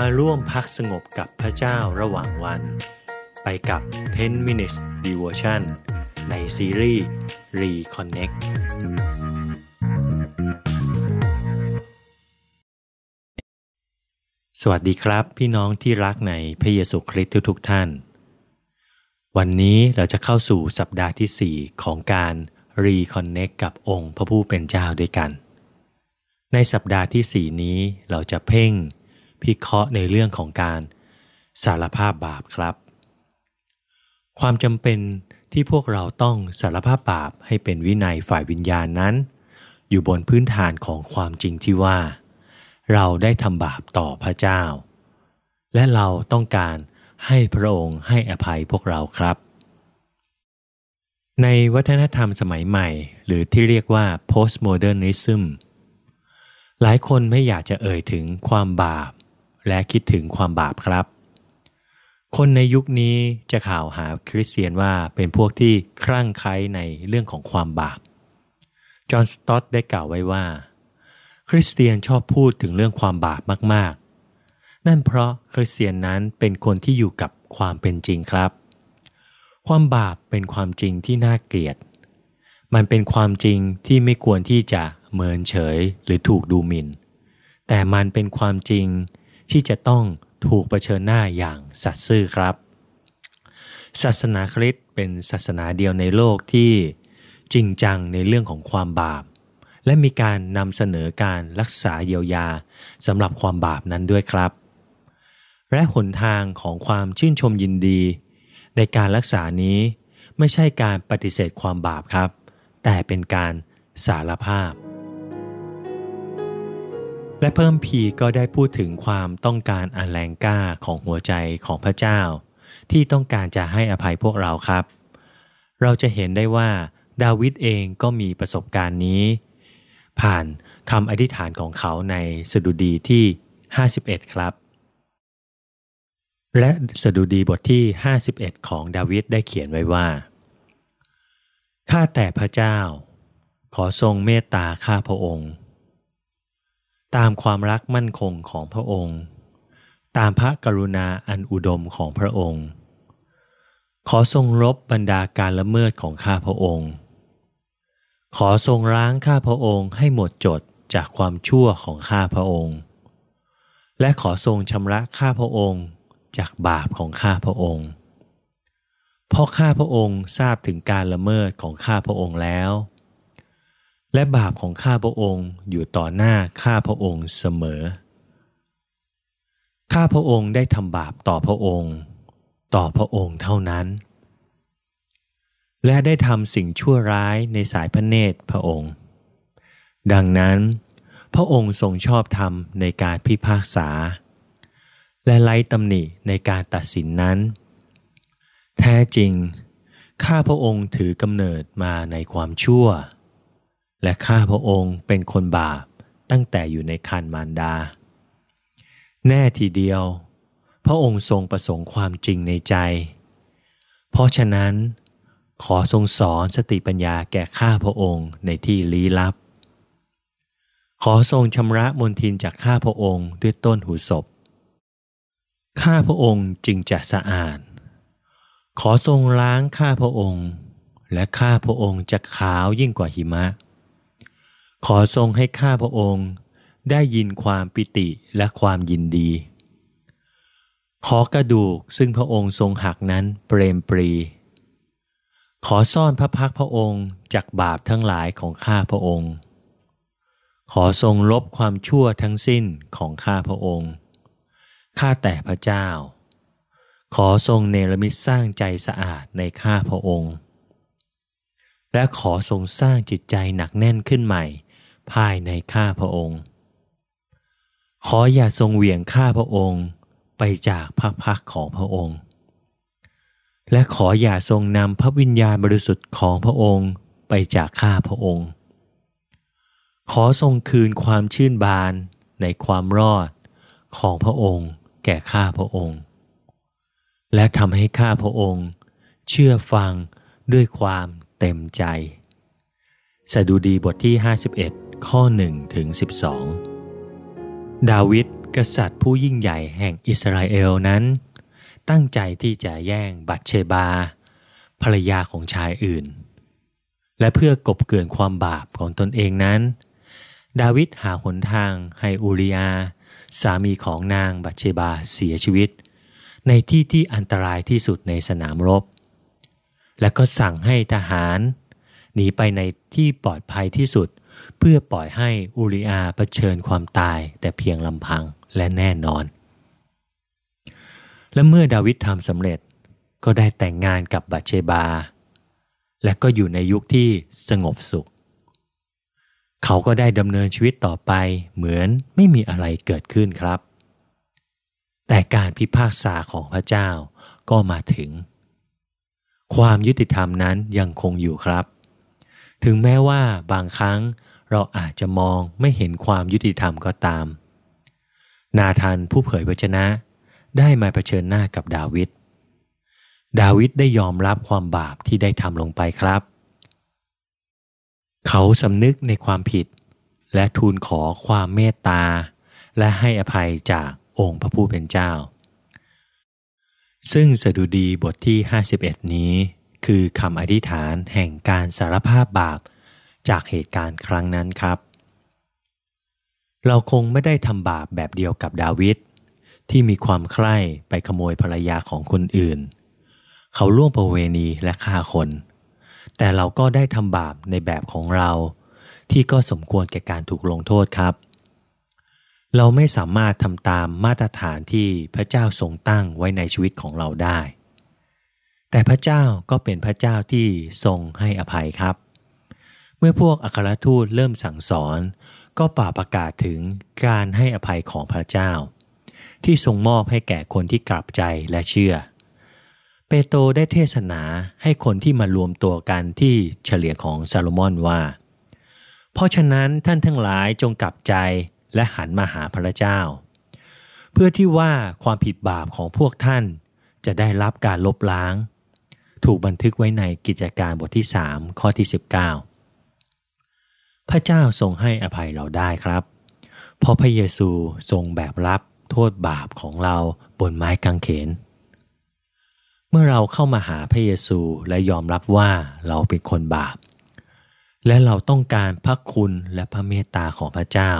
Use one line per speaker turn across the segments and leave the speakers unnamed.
มาร่วมพักสงบกับพระเจ้าระหว่างวัน ไปกับ 10 minutes devotion ในซีรีส์ Reconnect สวัสดีครับพี่น้องที่รักในพระเยซูคริสต์ทุกๆท่าน วันนี้เราจะเข้าสู่สัปดาห์ที่ 4 ของการ Reconnect กับองค์พระผู้เป็นเจ้าด้วยกัน ในสัปดาห์ที่ 4 นี้เราจะเพ่ง พิเคราะห์ในเรื่องของการสารภาพบาปครับ ความจำเป็นที่พวกเราต้องสารภาพบาปให้เป็นวินัยฝ่ายวิญญาณนั้น อยู่บนพื้นฐานของความจริงที่ว่า เราได้ทำบาปต่อพระเจ้า และเราต้องการให้พระองค์ให้อภัยพวกเราครับ ในวัฒนธรรมสมัยใหม่ หรือที่เรียกว่า postmodernism หลายคนไม่อยากจะเอ่ยถึงความบาป และคิดถึงความบาปครับ คนในยุคนี้จะข่าวหาคริสเตียนว่าเป็นพวกที่คลั่งไคล้ในเรื่องของความบาป จอห์นสตอตได้กล่าวไว้ว่า คริสเตียนชอบพูดถึงเรื่องความบาปมากๆ นั่นเพราะคริสเตียนนั้นเป็นคนที่อยู่กับความเป็นจริงครับ ความบาปเป็นความจริงที่น่าเกลียด มันเป็นความจริงที่ไม่ควรที่จะเมินเฉยหรือถูกดูหมิน่น แต่มันเป็นความจริง ที่จะต้องถูกเผชิญหน้าอย่างสัตย์ซื่อครับ ศาสนาคริสต์เป็นศาสนาเดียวในโลกที่จริงจังในเรื่องของความบาป และมีการนำเสนอการรักษาเยียวยาสำหรับความบาปนั้นด้วยครับ และหนทางของความชื่นชมยินดี ในการรักษานี้ไม่ใช่การปฏิเสธความบาปครับ แต่เป็นการสารภาพ และเพิ่มพีก็ได้พูดถึงความต้องการอันแรงกล้าของหัวใจของพระเจ้า ที่ต้องการจะให้อภัยพวกเราครับ เราจะเห็นได้ว่า ดาวิดเองก็มีประสบการณ์นี้ ผ่านคำอธิษฐานของเขาในสดุดีที่ 51 ครับ และสดุดีบทที่ 51 ของดาวิดได้เขียนไว้ว่าข้าแต่พระเจ้า ขอทรงเมตตาข้าพระองค์ ตามความรักมั่นคงของพระองค์ ตามพระกรุณาอันอุดมของพระองค์ ขอทรงรบบรรดาการละเมิดของข้าพระองค์ ขอทรงล้างข้าพระองค์ให้หมดจดจากความชั่วของข้าพระองค์ และขอทรงชำระข้าพระองค์จากบาปของข้าพระองค์ เพราะข้าพระองค์ทราบถึงการละเมิดของข้าพระองค์แล้ว และบาปของข้าพระองค์อยู่ต่อหน้าข้าพระองค์เสมอ ข้าพระองค์ได้ทำบาปต่อพระองค์ ต่อพระองค์เท่านั้น และได้ทำสิ่งชั่วร้ายในสายพระเนตรพระองค์ ดังนั้น พระองค์ทรงชอบธรรมในการพิพากษา และไล่ตำหนิในการตัดสินนั้น แท้จริง ข้าพระองค์ถือกำเนิดมาในความชั่ว และข้าพระองค์เป็นคนบาปตั้งแต่อยู่ในคันมารดา แน่ทีเดียว พระองค์ทรงประสงค์ความจริงในใจ เพราะฉะนั้น ขอทรงสอนสติปัญญาแก่ข้าพระองค์ในที่ลี้ลับ ขอทรงชำระมนทินจากข้าพระองค์ด้วยต้นหูศพ ข้าพระองค์จึงจะสะอาด ขอทรงล้างข้าพระองค์ และข้าพระองค์จะขาวยิ่งกว่าหิมะ ขอทรงให้ข้าพระองค์ ได้ยินความปิติและความยินดี ขอกระดูกซึ่งพระองค์ทรงหักนั้นเปรมปรี ขอซ่อนพระพักพระองค์จากบาปทั้งหลายของข้าพระองค์ ขอทรงลบความชั่วทั้งสิ้นของข้าพระองค์ ข้าแต่พระเจ้า ขอทรงเนรมิตสร้างใจสะอาดในข้าพระองค์และขอทรงสร้างจิตใจหนักแน่นขึ้นใหม่ ภายในข้าพระองค์ ขออย่าทรงเหวี่ยงข้าพระองค์ไปจากพระพักของพระองค์ และขออย่าทรงนำพระวิญญาณบริสุทธิ์ของพระองค์ไปจากข้าพระองค์ ขอทรงคืนความชื่นบานในความรอดของพระองค์แก่ข้าพระองค์ และทำให้ข้าพระองค์เชื่อฟังด้วยความเต็มใจ สดุดีบทที่ 51 ข้อ1ถึง12 ดาวิดกษัตริย์ผู้ยิ่งใหญ่แห่งอิสราเอลนั้น ตั้งใจที่จะแย่งบัตเชบา ภรรยาของชายอื่น และเพื่อกบเกินความบาปของตนเองนั้น ดาวิดหาหนทางให้อูริยา สามีของนางบัตเชบาเสียชีวิต ในที่ที่อันตรายที่สุดในสนามรบ และก็สั่งให้ทหาร หนีไปในที่ปลอดภัยที่สุดเพื่อปล่อยให้อูริอาเผชิญความตายแต่เพียงลำพังและแน่นอน และเมื่อดาวิดทำสำเร็จก็ได้แต่งงานกับบัตเชบา และก็อยู่ในยุคที่สงบสุข เขาก็ได้ดำเนินชีวิตต่อไปเหมือนไม่มีอะไรเกิดขึ้นครับ แต่การพิพากษาของพระเจ้าก็มาถึง ความยุติธรรมนั้นยังคงอยู่ครับ ถึงแม้ว่าบางครั้ง เราอาจจะมองไม่เห็นความยุติธรรมก็ตาม นาธานผู้เผยพระชนะ ได้มาเผชิญหน้ากับดาวิด ดาวิดได้ยอมรับความบาปที่ได้ทำลงไปครับ เขาสำนึกในความผิด และทูลขอความเมตตา และให้อภัยจากองค์พระผู้เป็นเจ้า ซึ่งสดุดีบทที่ 51 นี้ คือคำอธิษฐานแห่งการสารภาพบาป จากเหตุการณ์ครั้งนั้นครับ เราคงไม่ได้ทำบาปแบบเดียวกับดาวิดที่มีความใคร่ไปขโมยภรรยาของคนอื่น เขาล่วงประเวณีและฆ่าคน แต่เราก็ได้ทำบาปในแบบของเรา ที่ก็สมควรแก่การถูกลงโทษครับ เราไม่สามารถทำตามมาตรฐานที่พระเจ้าทรงตั้งไว้ในชีวิตของเราได้ แต่พระเจ้าก็เป็นพระเจ้าที่ทรงให้อภัยครับ เมื่อพวกอัครทูตเริ่มสั่งสอน ก็ป่าประกาศถึงการให้อภัยของพระเจ้า ที่ทรงมอบให้แก่คนที่กลับใจและเชื่อ เปโตรได้เทศนาให้คนที่มารวมตัวกันที่เฉลี่ยของซาโลมอนว่า เพราะฉะนั้นท่านทั้งหลายจงกลับใจและหันมาหาพระเจ้า เพื่อที่ว่าความผิดบาปของพวกท่านจะได้รับการลบล้าง ถูกบันทึกไว้ในกิจการบทที่ 3 ข้อที่ 19 พระเจ้าทรงให้อภัยเราได้ครับ เพราะพระเยซูทรงแบบรับโทษบาปของเราบนไม้กางเขน เมื่อเราเข้ามาหาพระเยซูและยอมรับว่าเราเป็นคนบาป และเราต้องการพระคุณและพระเมตตาของพระเจ้า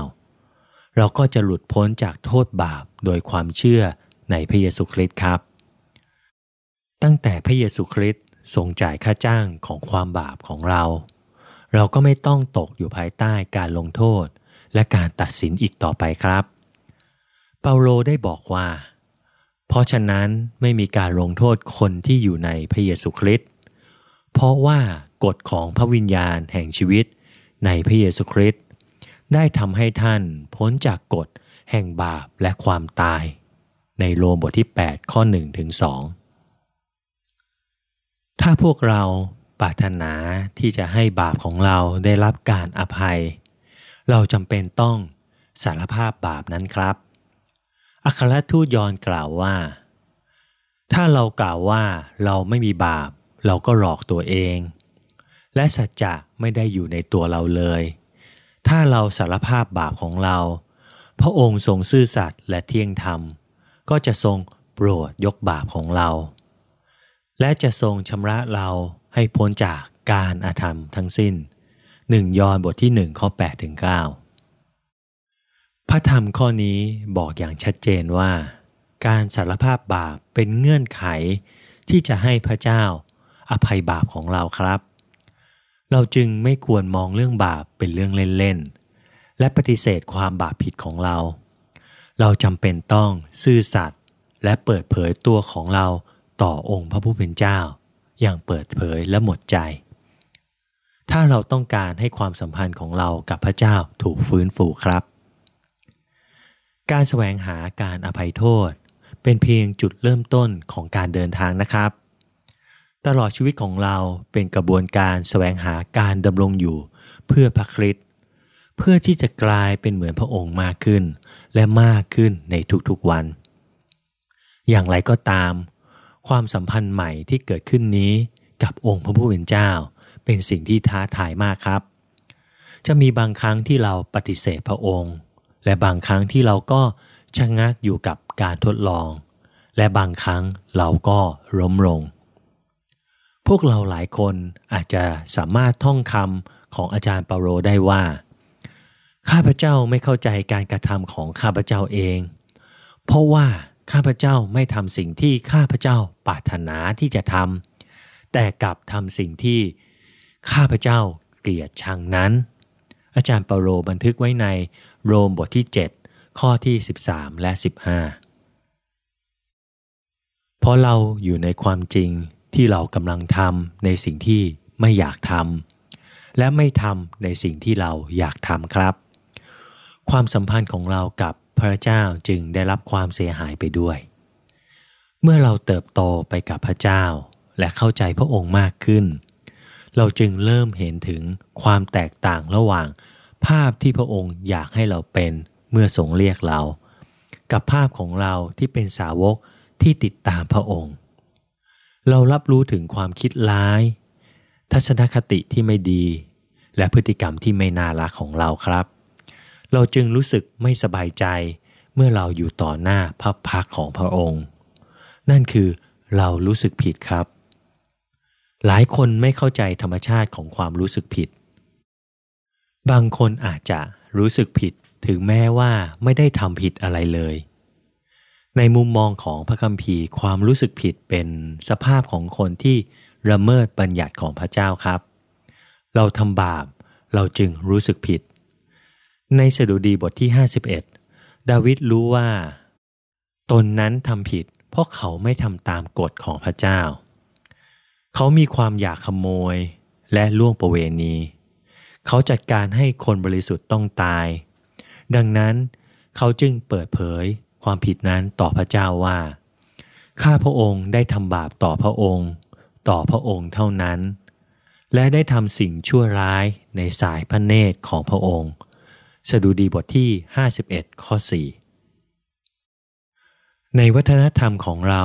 เราก็จะหลุดพ้นจากโทษบาปโดยความเชื่อในพระเยซูคริสต์ครับ ตั้งแต่พระเยซูคริสต์ทรงจ่ายค่าจ้างของความบาปของเรา เราก็ไม่ต้องตกอยู่ภายใต้การลงโทษ และการตัดสินอีกต่อไปครับ เปาโลได้บอกว่า เพราะฉะนั้นไม่มีการลงโทษคนที่อยู่ในพระเยซูคริสต์เพราะว่ากฎของพระวิญญาณแห่งชีวิตในพระเยซูคริสต์ได้ทำให้ท่านพ้นจากกฎแห่งบาปและความตาย ในโรมบทที่ 8 ข้อ1ถึง2ถ้าพวกเรา ปรารถนาที่จะให้บาปของเราได้รับการอภัย เราจำเป็นต้องสารภาพบาปนั้นครับ อัครทูตยอนกล่าวว่า ถ้าเรากล่าวว่าเราไม่มีบาป เราก็หลอกตัวเอง และสัจจะไม่ได้อยู่ในตัวเราเลย ถ้าเราสารภาพบาปของเรา พระองค์ทรงซื่อสัตย์และเที่ยงธรรม ก็จะทรงโปรดยกบาปของเรา และจะทรงชำระเรา ให้พ้นจากการอาธรรมทั้งสิ้นหนึ่งยอห์นบทที่หนึ่งข้อ8ถึง9พระธรรมข้อนี้บอกอย่างชัดเจนว่า การสารภาพบาปเป็นเงื่อนไขที่จะให้พระเจ้าอภัยบาปของเราครับ เราจึงไม่ควรมองเรื่องบาปเป็นเรื่องเล่นๆ และปฏิเสธความบาปผิดของเรา เราจำเป็นต้องซื่อสัตย์และเปิดเผยตัวของเราต่อองค์พระผู้เป็นเจ้า อย่างเปิดเผยและหมดใจ ถ้าเราต้องการให้ความสัมพันธ์ของเรากับพระเจ้าถูกฟื้นฟูครับ การแสวงหาการอภัยโทษ เป็นเพียงจุดเริ่มต้นของการเดินทางนะครับ ตลอดชีวิตของเราเป็นกระบวนการแสวงหาการดำรงอยู่เพื่อพระคริสต์เพื่อที่จะกลายเป็นเหมือนพระองค์มากขึ้น และมากขึ้นในทุกๆวัน อย่างไรก็ตาม ความสัมพันธ์ใหม่ที่เกิดขึ้นนี้กับองค์พระผู้เป็นเจ้า เป็นสิ่งที่ท้าทายมากครับ จะมีบางครั้งที่เราปฏิเสธพระองค์ และบางครั้งที่เราก็ชะงักอยู่กับการทดลอง และบางครั้งเราก็ล้มลง พวกเราหลายคนอาจจะสามารถท่องคำของอาจารย์เปาโลได้ว่า ข้าพเจ้าไม่เข้าใจการกระทำของข้าพเจ้าเอง เพราะว่า ข้าพเจ้าไม่ทำสิ่งที่ข้าพเจ้าปรารถนาที่จะทำแต่กลับทำสิ่งที่ข้าพเจ้าเกลียดชังนั้น อาจารย์เปาโลบันทึกไว้ในโรมบทที่ 7 ข้อที่ 13 และ 15 เพราะเราอยู่ในความจริงที่เรากำลังทำในสิ่งที่ไม่อยากทำและไม่ทำในสิ่งที่เราอยากทำครับ ความสัมพันธ์ของเรากับ พระเจ้าจึงได้รับความเสียหายไปด้วย เมื่อเราเติบโตไปกับพระเจ้าและเข้าใจพระองค์มากขึ้น เราจึงเริ่มเห็นถึงความแตกต่างระหว่าง ภาพที่พระองค์อยากให้เราเป็นเมื่อทรงเรียกเรา กับภาพของเราที่เป็นสาวกที่ติดตามพระองค์ เรารับรู้ถึงความคิดร้าย ทัศนคติที่ไม่ดี และพฤติกรรมที่ไม่น่ารักของเราครับ เราจึงรู้สึกไม่สบายใจ เมื่อเราอยู่ต่อหน้าพระพักของพระองค์ นั่นคือเรารู้สึกผิดครับ หลายคนไม่เข้าใจธรรมชาติของความรู้สึกผิด บางคนอาจจะรู้สึกผิดถึงแม้ว่าไม่ได้ทำผิดอะไรเลย ในมุมมองของพระคัมภีร์ความรู้สึกผิดเป็นสภาพของคนที่ละเมิดบัญญัติของพระเจ้าครับ เราทำบาปเราจึงรู้สึกผิด ในสดุดีบทที่ 51 ดาวิดรู้ว่า ตนนั้นทำผิด เพราะเขาไม่ทำตามกฎของพระเจ้า เขามีความอยากขโมยและล่วงประเวณี เขาจัดการให้คนบริสุทธิ์ต้องตาย ดังนั้นเขาจึงเปิดเผยความผิดนั้นต่อพระเจ้าว่า ข้าพระองค์ได้ทำบาปต่อพระองค์ ต่อพระองค์เท่านั้น และได้ทำสิ่งชั่วร้ายในสายพระเนตรของพระองค์ สดุดีบทที่ 51 ข้อ 4 ในวัฒนธรรมของเรา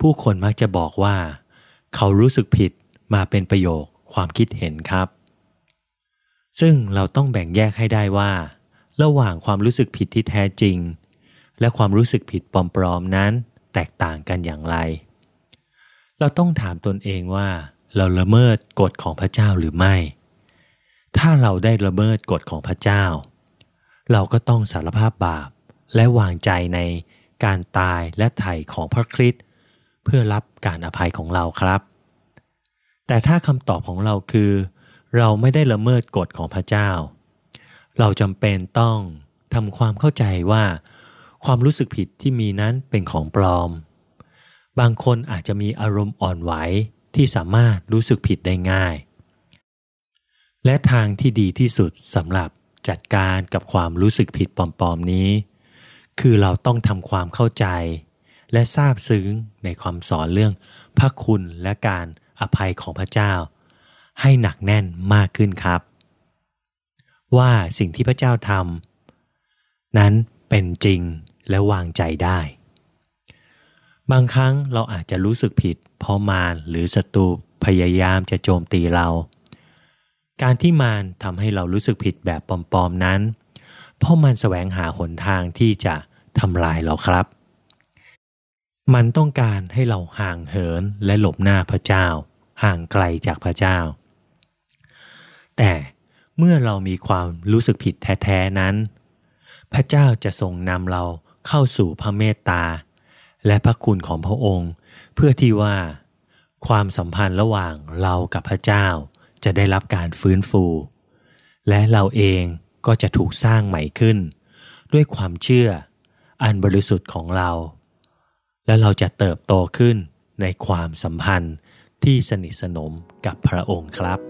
ผู้คนมักจะบอกว่า เขารู้สึกผิดมาเป็นประโยคความคิดเห็นครับ ซึ่งเราต้องแบ่งแยกให้ได้ว่า ระหว่างความรู้สึกผิดที่แท้จริง และความรู้สึกผิดปลอมๆนั้น แตกต่างกันอย่างไร เราต้องถามตนเองว่า เราละเมิดกฎของพระเจ้าหรือไม่ ถ้าเราได้ละเมิดกฎของพระเจ้า เราก็ต้องสารภาพบาปและวางใจในการตายและไถ่ของพระคริสต์เพื่อรับการอภัยของเราครับ แต่ถ้าคำตอบของเราคือ เราไม่ได้ละเมิดกฎของพระเจ้า เราจำเป็นต้องทำความเข้าใจว่า ความรู้สึกผิดที่มีนั้นเป็นของปลอม บางคนอาจจะมีอารมณ์อ่อนไหวที่สามารถรู้สึกผิดได้ง่าย และทางที่ดีที่สุดสำหรับจัดการกับความรู้สึกผิดปลอมๆนี้ คือเราต้องทำความเข้าใจ และทราบซึ้งในความสอนเรื่องพระคุณและการอภัยของพระเจ้า ให้หนักแน่นมากขึ้นครับ ว่าสิ่งที่พระเจ้าทำนั้นเป็นจริงและวางใจได้ บางครั้งเราอาจจะรู้สึกผิดเพราะมารหรือศัตรูพยายามจะโจมตีเรา การที่มารทำให้เรารู้สึกผิดแบบปลอมๆนั้น เพราะมันแสวงหาหนทางที่จะทำลายเราครับ มันต้องการให้เราห่างเหินและหลบหน้าพระเจ้า ห่างไกลจากพระเจ้า แต่เมื่อเรามีความรู้สึกผิดแท้ๆนั้น พระเจ้าจะทรงนำเราเข้าสู่พระเมตตา และพระคุณของพระองค์ เพื่อที่ว่า ความสัมพันธ์ระหว่างเรากับพระเจ้า จะได้รับการฟื้นฟู และเราเองก็จะถูกสร้างใหม่ขึ้น ด้วยความเชื่ออันบริสุทธิ์ของเรา และเราจะเติบโตขึ้นในความสัมพันธ์ที่สนิทสนมกับพระองค์ครับ